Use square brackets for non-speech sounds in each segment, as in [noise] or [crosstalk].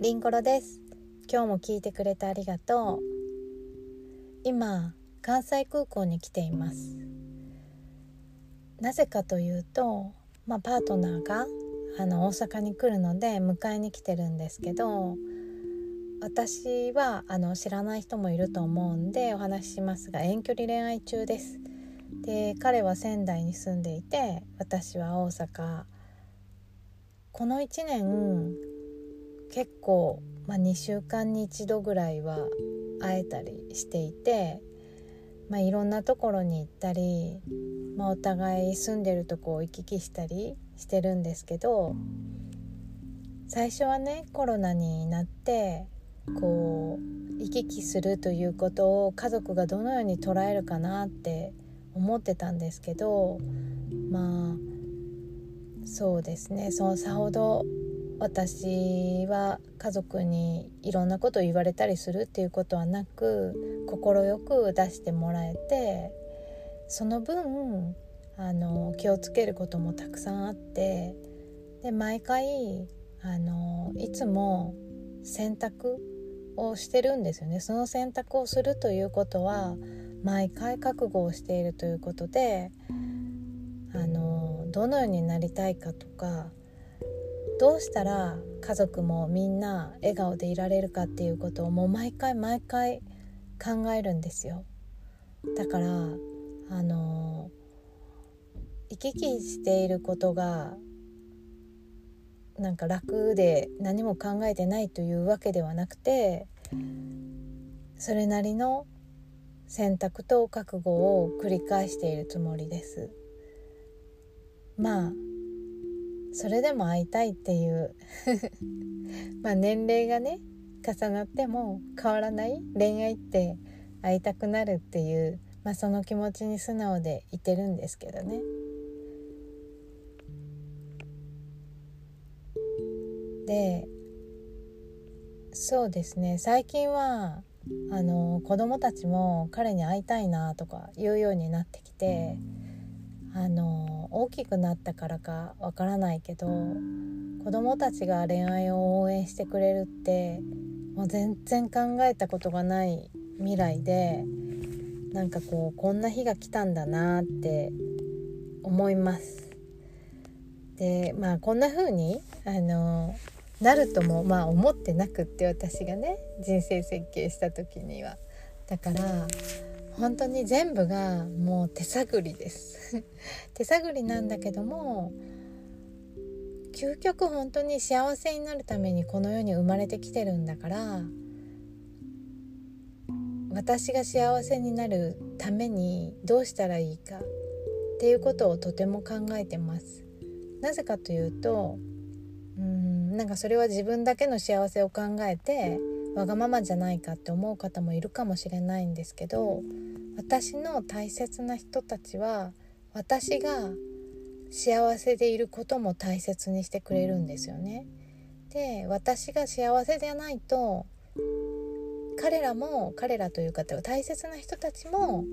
リンゴロです。今日も聞いてくれてありがとう。今関西空港に来ています。なぜかというとまあ、パートナーがあの大阪に来るので迎えに来てるんですけど私はあの知らない人もいると思うんでお話ししますが遠距離恋愛中です。で彼は仙台に住んでいて私は大阪。この1年結構、まあ、2週間に1度ぐらいは会えたりしていて、まあ、いろんなところに行ったり、まあ、お互い住んでるとこを行き来したりしてるんですけど最初はねコロナになってこう行き来するということを家族がどのように捉えるかなって思ってたんですけどまあそうですねそのさほど私は家族にいろんなことを言われたりするっていうことはなく快く出してもらえてその分あの気をつけることもたくさんあってで毎回あのいつも選択をしてるんですよね。その選択をするということは毎回覚悟をしているということであのどのようになりたいかとかどうしたら家族もみんな笑顔でいられるかっていうことをもう毎回毎回考えるんですよ。だからあの行き来していることがなんか楽で何も考えてないというわけではなくてそれなりの選択と覚悟を繰り返しているつもりです。まあそれでも会いたいっていう [laughs] まあ年齢がね重なっても変わらない恋愛って会いたくなるっていう、まあ、その気持ちに素直でいてるんですけどね。でそうですね最近はあの子供たちも彼に会いたいなとか言うようになってきて。あの大きくなったからかわからないけど子供たちが恋愛を応援してくれるってもう全然考えたことがない未来でなんかこうこんな日が来たんだなって思います。でまあこんな風にあのなるともまあ思ってなくって私がね人生設計した時には。だから本当に全部がもう手探りです。[laughs] 手探りなんだけども究極本当に幸せになるためにこの世に生まれてきてるんだから私が幸せになるためにどうしたらいいかっていうことをとても考えてます。なぜかというとうんなんかそれは自分だけの幸せを考えてわがままじゃないかって思う方もいるかもしれないんですけど私の大切な人たちは私が幸せでいることも大切にしてくれるんですよね。で私が幸せじゃないと彼らも彼らという方は大切な人たちも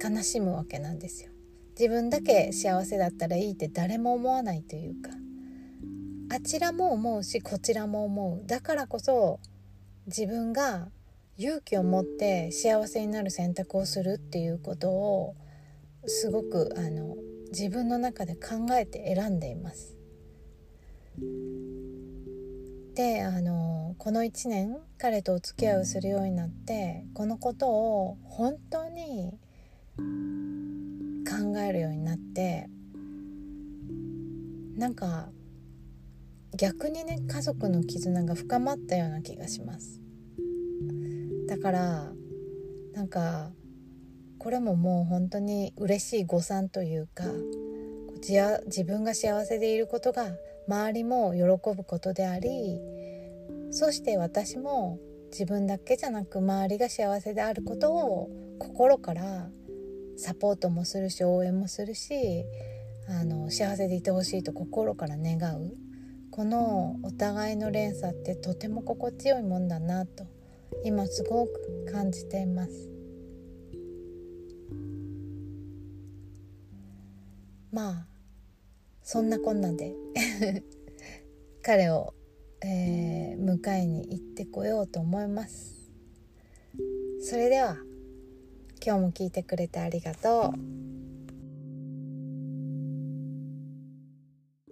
悲しむわけなんですよ。自分だけ幸せだったらいいって誰も思わないというかあちらも思うしこちらも思うだからこそ自分が勇気を持って幸せになる選択をするっていうことをすごくあの自分の中で考えて選んでいます。であのこの1年彼とお付き合いをするようになってこのことを本当に考えるようになってなんか逆にね家族の絆が深まったような気がしますだからなんかこれももう本当に嬉しい誤算というか自分が幸せでいることが周りも喜ぶことでありそして私も自分だけじゃなく周りが幸せであることを心からサポートもするし応援もするしあの幸せでいてほしいと心から願うこのお互いの連鎖ってとても心地よいもんだなと今すごく感じています。まあそんなこんなで [laughs] 彼をえー、迎えに行ってこようと思います。それでは今日も聞いてくれてありがとう。